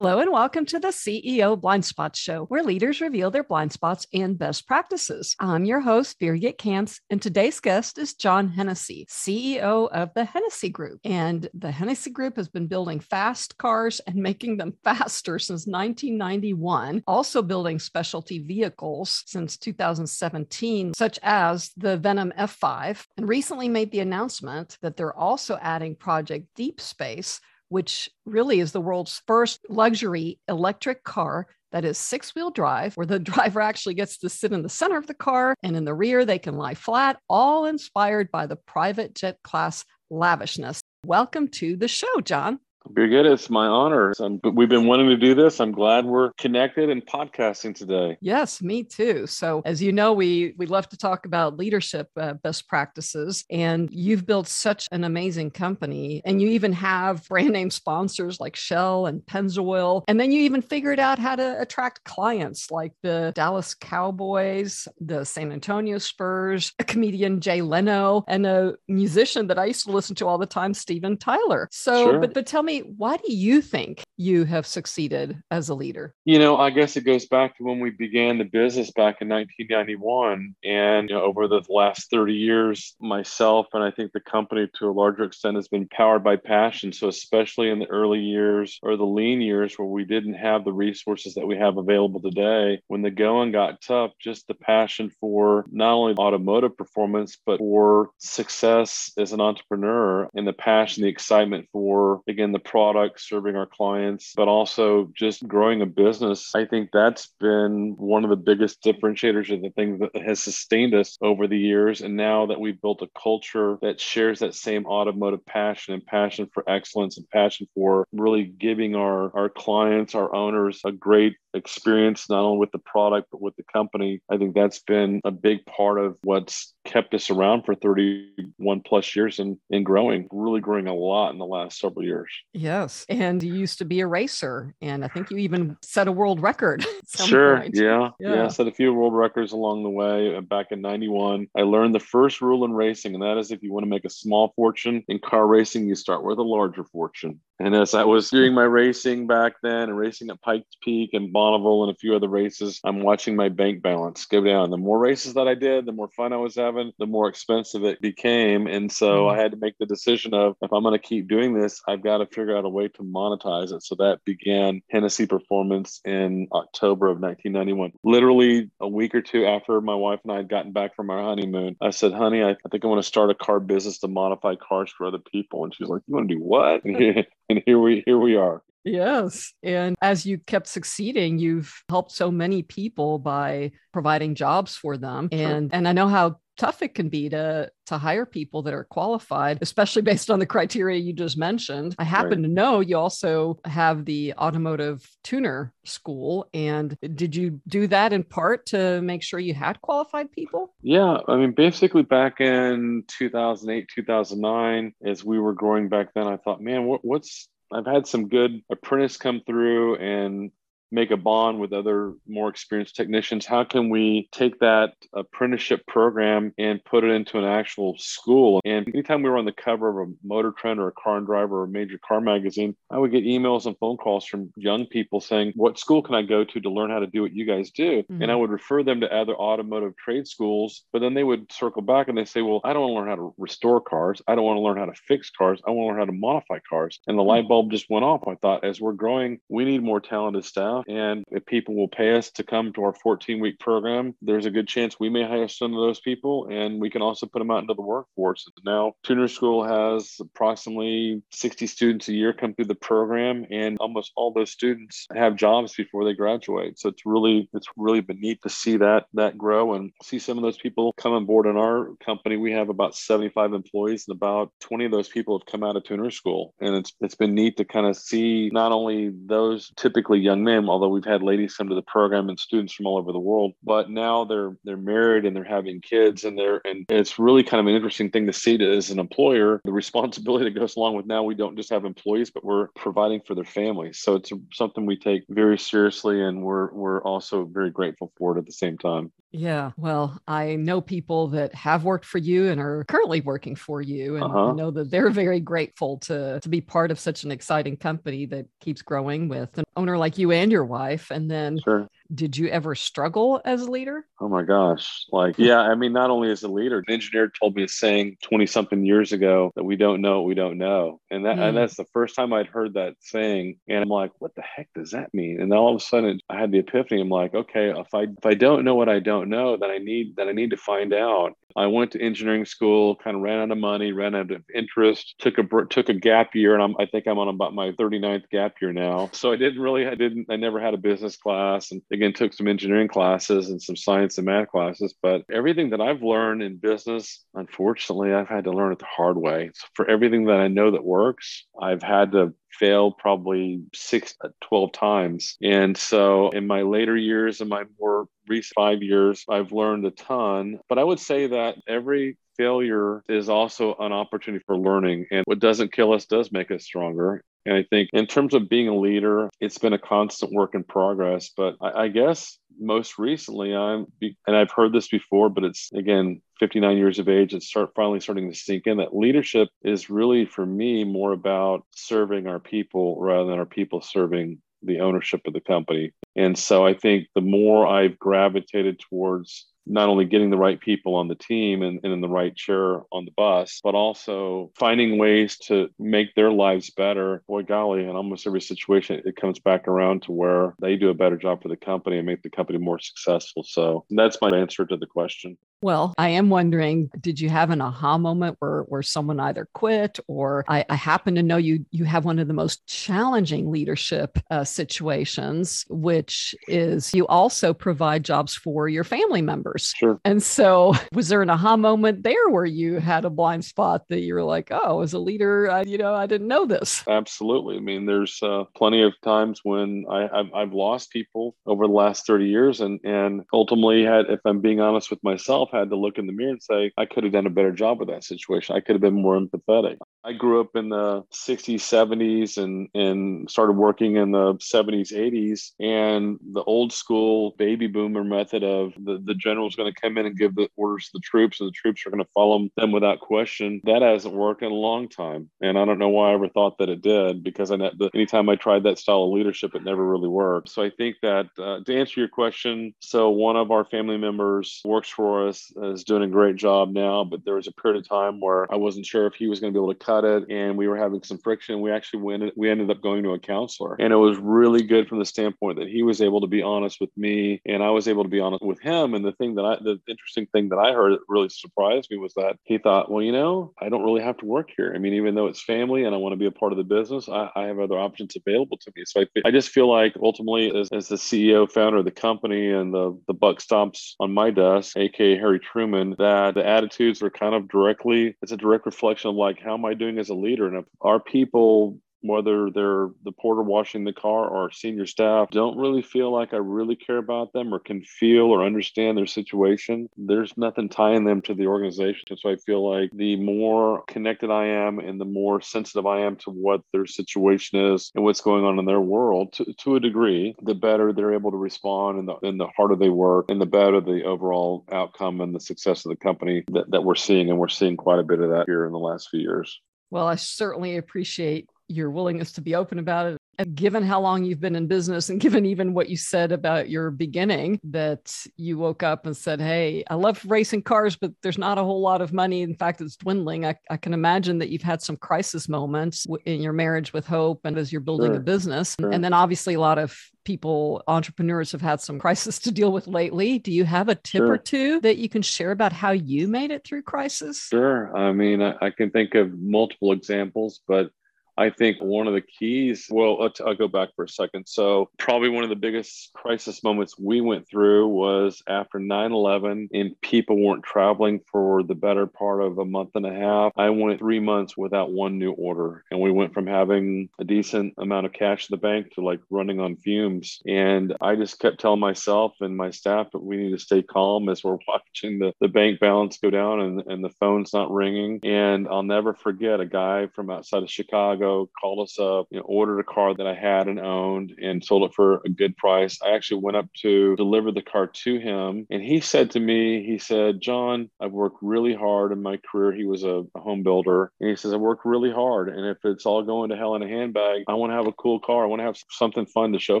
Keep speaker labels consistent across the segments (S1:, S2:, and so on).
S1: Hello and welcome to the CEO Blind Spots Show, where leaders reveal their blind spots and best practices. I'm your host, Birgit Kamps, and today's guest is John Hennessey, CEO of the Hennessey Group. And the Hennessey Group has been building fast cars and making them faster since 1991, also building specialty vehicles since 2017, such as the Venom F5, and recently made the announcement that they're also adding Project Deep Space which really is the world's first luxury electric car that is six wheel drive, where the driver actually gets to sit in the center of the car and in the rear they can lie flat, all inspired by the private jet class lavishness. Welcome to the show, John.
S2: Birgit, it's my honor. I'm, we've been wanting to do this. I'm glad we're connected and podcasting today.
S1: Yes, me too. So, as you know, we we love to talk about leadership uh, best practices, and you've built such an amazing company, and you even have brand name sponsors like Shell and Pennzoil, and then you even figured out how to attract clients like the Dallas Cowboys, the San Antonio Spurs, a comedian Jay Leno, and a musician that I used to listen to all the time, Steven Tyler. So, sure. but but tell me why do you think you have succeeded as a leader?
S2: You know, I guess it goes back to when we began the business back in 1991. And you know, over the last 30 years, myself and I think the company to a larger extent has been powered by passion. So, especially in the early years or the lean years where we didn't have the resources that we have available today, when the going got tough, just the passion for not only automotive performance, but for success as an entrepreneur and the passion, the excitement for, again, the product, serving our clients, but also just growing a business. I think that's been one of the biggest differentiators of the thing that has sustained us over the years. And now that we've built a culture that shares that same automotive passion and passion for excellence and passion for really giving our, our clients, our owners a great experience, not only with the product, but with the company. I think that's been a big part of what's kept us around for 31 plus years and, and growing, really growing a lot in the last several years.
S1: Yes. And you used to be a racer. And I think you even set a world record.
S2: Sure. Yeah, yeah. Yeah. Set a few world records along the way. Uh, back in 91, I learned the first rule in racing, and that is if you want to make a small fortune in car racing, you start with a larger fortune. And as I was doing my racing back then and racing at Pikes Peak and Bonneville and a few other races, I'm watching my bank balance go down. The more races that I did, the more fun I was having, the more expensive it became. And so mm-hmm. I had to make the decision of if I'm going to keep doing this, I've got to figure out a way to monetize it. So that began Hennessey Performance in October of 1991. Literally a week or two after my wife and I had gotten back from our honeymoon, I said, honey, I, I think I want to start a car business to modify cars for other people. And she's like, you want to do what? and here we here we are.
S1: Yes. And as you kept succeeding, you've helped so many people by providing jobs for them. Sure. And and I know how tough it can be to to hire people that are qualified especially based on the criteria you just mentioned i happen right. to know you also have the automotive tuner school and did you do that in part to make sure you had qualified people
S2: yeah i mean basically back in 2008 2009 as we were growing back then i thought man what, what's I've had some good apprentice come through and make a bond with other more experienced technicians how can we take that apprenticeship program and put it into an actual school? And anytime we were on the cover of a motor trend or a car and driver or a major car magazine i would get emails and phone calls from young people saying what school can i go to to learn how to do what you guys do? Mm-hmm. and i would refer them to other automotive trade schools but then they would circle back and they say well i don't want to learn how to restore cars. I don't want to learn how to fix cars. I want to learn how to modify cars. And the mm-hmm. light bulb just went off. I thought as we're growing we need more talented staff and if people will pay us to come to our 14 week program, there's a good chance we may hire some of those people and we can also put them out into the workforce. Now, Tuner School has approximately 60 students a year come through the program, and almost all those students have jobs before they graduate. So it's really, it's really been neat to see that that grow and see some of those people come on board in our company. We have about 75 employees, and about 20 of those people have come out of Tuner School. And it's it's been neat to kind of see not only those typically young men, although we've had ladies come to the program and students from all over the world, but now they're they're married and they're having kids and they're and it's really kind of an interesting thing to see to, as an employer the responsibility that goes along with now we don't just have employees but we're providing for their families. So it's something we take very seriously and we're we're also very grateful for it at the same time.
S1: Yeah. Well, I know people that have worked for you and are currently working for you. And uh-huh. I know that they're very grateful to, to be part of such an exciting company that keeps growing with an owner like you and your wife. And then sure did you ever struggle as a leader?
S2: Oh my gosh. Like, yeah, I mean, not only as a leader, an engineer told me a saying 20 something years ago that we don't know what we don't know. And that mm. and that's the first time I'd heard that saying. And I'm like, what the heck does that mean? And then all of a sudden I had the epiphany. I'm like, okay, if I if I don't know what I don't know, then I need that I need to find out. I went to engineering school, kind of ran out of money, ran out of interest, took a took a gap year, and I'm, I think I'm on about my 39th gap year now. So I didn't really, I didn't, I never had a business class, and again took some engineering classes and some science and math classes. But everything that I've learned in business, unfortunately, I've had to learn it the hard way. So for everything that I know that works, I've had to fail probably six, uh, 12 times. And so in my later years and my more recent five years, I've learned a ton. But I would say that every failure is also an opportunity for learning. And what doesn't kill us does make us stronger. And I think in terms of being a leader, it's been a constant work in progress. But I, I guess most recently, I'm, and I've heard this before, but it's again, 59 years of age, it's start finally starting to sink in that leadership is really for me more about serving our people rather than our people serving the ownership of the company. And so I think the more I've gravitated towards not only getting the right people on the team and, and, in the right chair on the bus, but also finding ways to make their lives better. Boy, golly, in almost every situation, it comes back around to where they do a better job for the company and make the company more successful. So that's my answer to the question.
S1: Well, I am wondering, did you have an aha moment where, where someone either quit or I, I happen to know you you have one of the most challenging leadership uh, situations, which is you also provide jobs for your family members.
S2: Sure.
S1: And so was there an aha moment there where you had a blind spot that you were like, oh, as a leader, I, you know, I didn't know this?
S2: Absolutely. I mean, there's uh, plenty of times when I, I've, I've lost people over the last 30 years and, and ultimately had, if I'm being honest with myself, myself had to look in the mirror and say, I could have done a better job with that situation. I could have been more empathetic. I grew up in the 60s, 70s, and, and started working in the 70s, 80s. And the old school baby boomer method of the, the general's going to come in and give the orders to the troops, and the troops are going to follow them without question, that hasn't worked in a long time. And I don't know why I ever thought that it did, because I anytime I tried that style of leadership, it never really worked. So I think that uh, to answer your question, so one of our family members works for us is, doing a great job now, but there was a period of time where I wasn't sure if he was going to be able to cut it, and we were having some friction. We actually went, we ended up going to a counselor, and it was really good from the standpoint that he was able to be honest with me, and I was able to be honest with him. And the thing that I, the interesting thing that I heard that really surprised me was that he thought, well, you know, I don't really have to work here. I mean, even though it's family and I want to be a part of the business, I, I have other options available to me. So I, I just feel like ultimately, as, as the CEO, founder of the company, and the the buck stops on my desk, aka Harry Truman that the attitudes are kind of directly, it's a direct reflection of like, how am I doing as a leader? And if our people whether they're the porter washing the car or senior staff, don't really feel like I really care about them or can feel or understand their situation, there's nothing tying them to the organization. So I feel like the more connected I am and the more sensitive I am to what their situation is and what's going on in their world to, to a degree, the better they're able to respond and the, and the harder they work and the better the overall outcome and the success of the company that, that we're seeing. And we're seeing quite a bit of that here in the last few years.
S1: Well, I certainly appreciate your willingness to be open about it. And given how long you've been in business and given even what you said about your beginning, that you woke up and said, Hey, I love racing cars, but there's not a whole lot of money. In fact, it's dwindling. I, I can imagine that you've had some crisis moments in your marriage with Hope and as you're building sure. a business. Sure. And then obviously, a lot of people, entrepreneurs have had some crisis to deal with lately. Do you have a tip sure. or two that you can share about how you made it through crisis?
S2: Sure. I mean, I, I can think of multiple examples, but I think one of the keys, well, I'll, go back for a second. So, probably one of the biggest crisis moments we went through was after 9 11, and people weren't traveling for the better part of a month and a half. I went three months without one new order. And we went from having a decent amount of cash in the bank to like running on fumes. And I just kept telling myself and my staff that we need to stay calm as we're watching the, the bank balance go down and, and the phone's not ringing. And I'll never forget a guy from outside of Chicago Chicago, called us up, you know, ordered a car that I had and owned and sold it for a good price. I actually went up to deliver the car to him. And he said to me, he said, John, I've worked really hard in my career. He was a, a home builder. And he says, I worked really hard. And if it's all going to hell in a handbag, I want to have a cool car. I want to have something fun to show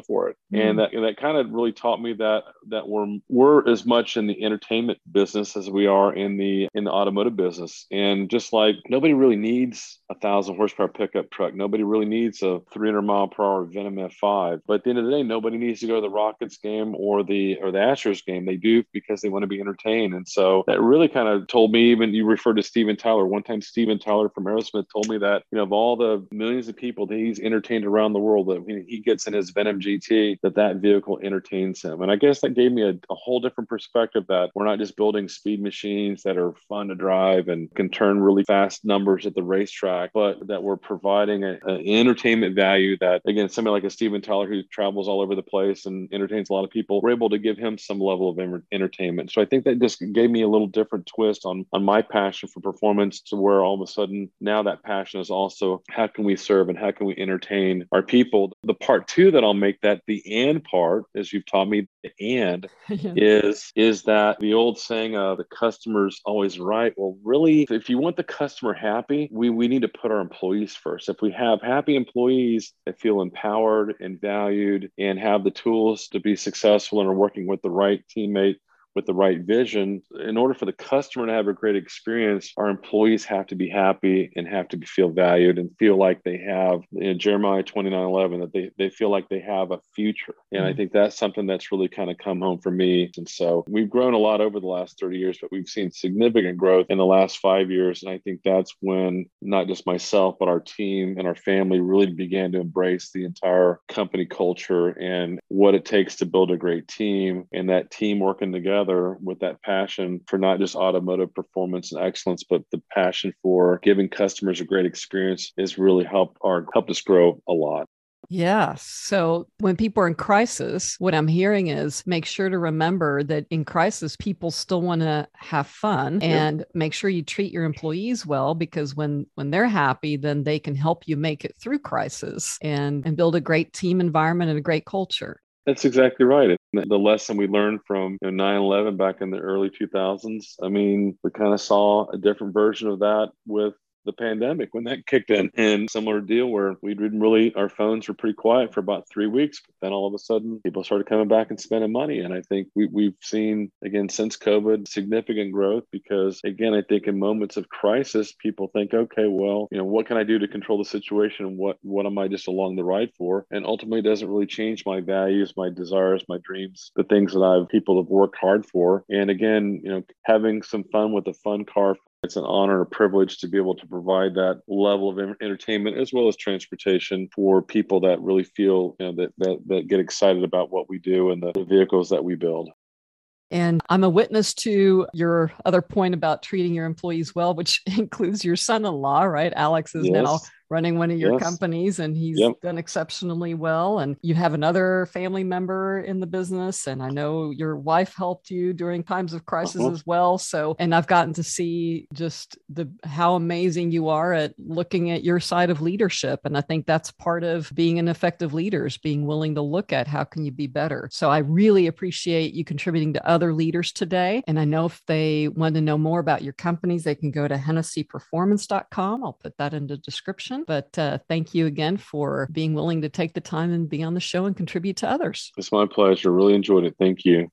S2: for it. Mm. And that, that kind of really taught me that that we're we're as much in the entertainment business as we are in the in the automotive business. And just like nobody really needs a thousand horsepower pickup truck. Nobody really needs a 300 mile per hour Venom F5. But at the end of the day, nobody needs to go to the Rockets game or the or the Astros game. They do because they want to be entertained. And so that really kind of told me. Even you referred to Steven Tyler. One time, Steven Tyler from Aerosmith told me that you know of all the millions of people that he's entertained around the world, that he gets in his Venom GT, that that vehicle entertains him. And I guess that gave me a, a whole different perspective that we're not just building speed machines that are fun to drive and can turn really fast numbers at the racetrack, but that we're providing an entertainment value that, again, somebody like a Steven Tyler who travels all over the place and entertains a lot of people, we're able to give him some level of entertainment. So I think that just gave me a little different twist on, on my passion for performance to where all of a sudden now that passion is also how can we serve and how can we entertain our people? The part two that I'll make that the and part, as you've taught me, the and yeah. is is that the old saying of the customer's always right. Well, really, if you want the customer happy, we, we need to put our employees first. If we have happy employees that feel empowered and valued and have the tools to be successful and are working with the right teammate with the right vision. In order for the customer to have a great experience, our employees have to be happy and have to feel valued and feel like they have you know, Jeremiah 29 11, that they, they feel like they have a future. And mm-hmm. I think that's something that's really kind of come home for me. And so we've grown a lot over the last 30 years, but we've seen significant growth in the last five years. And I think that's when not just myself, but our team and our family really began to embrace the entire company culture and what it takes to build a great team and that team working together together with that passion for not just automotive performance and excellence, but the passion for giving customers a great experience is really helped our helped us grow a lot.
S1: Yeah. So when people are in crisis, what I'm hearing is make sure to remember that in crisis, people still want to have fun and make sure you treat your employees well because when when they're happy, then they can help you make it through crisis and, and build a great team environment and a great culture.
S2: That's exactly right. The lesson we learned from you know, 9/11 back in the early 2000s. I mean, we kind of saw a different version of that with the pandemic when that kicked in. And similar deal where we didn't really our phones were pretty quiet for about three weeks but then all of a sudden people started coming back and spending money. And i think we, we've seen again since covid significant growth because again i think in moments of crisis people think okay well you know what can i do to control the situation? What what am i just along the ride for? And ultimately doesn't really change my values my desires my dreams the things that i've people have worked hard for. And again you know having some fun with a fun car it's an honor and a privilege to be able to provide that level of entertainment as well as transportation for people that really feel you know, that, that, that get excited about what we do and the, the vehicles that we build.
S1: And I'm a witness to your other point about treating your employees well, which includes your son in law, right? Alex is yes. now running one of your yes. companies and he's yep. done exceptionally well and you have another family member in the business and i know your wife helped you during times of crisis uh-huh. as well so and i've gotten to see just the how amazing you are at looking at your side of leadership and i think that's part of being an effective leader is being willing to look at how can you be better so i really appreciate you contributing to other leaders today and i know if they want to know more about your companies they can go to HennesseyPerformance.com. i'll put that in the description but uh, thank you again for being willing to take the time and be on the show and contribute to others.
S2: It's my pleasure. Really enjoyed it. Thank you.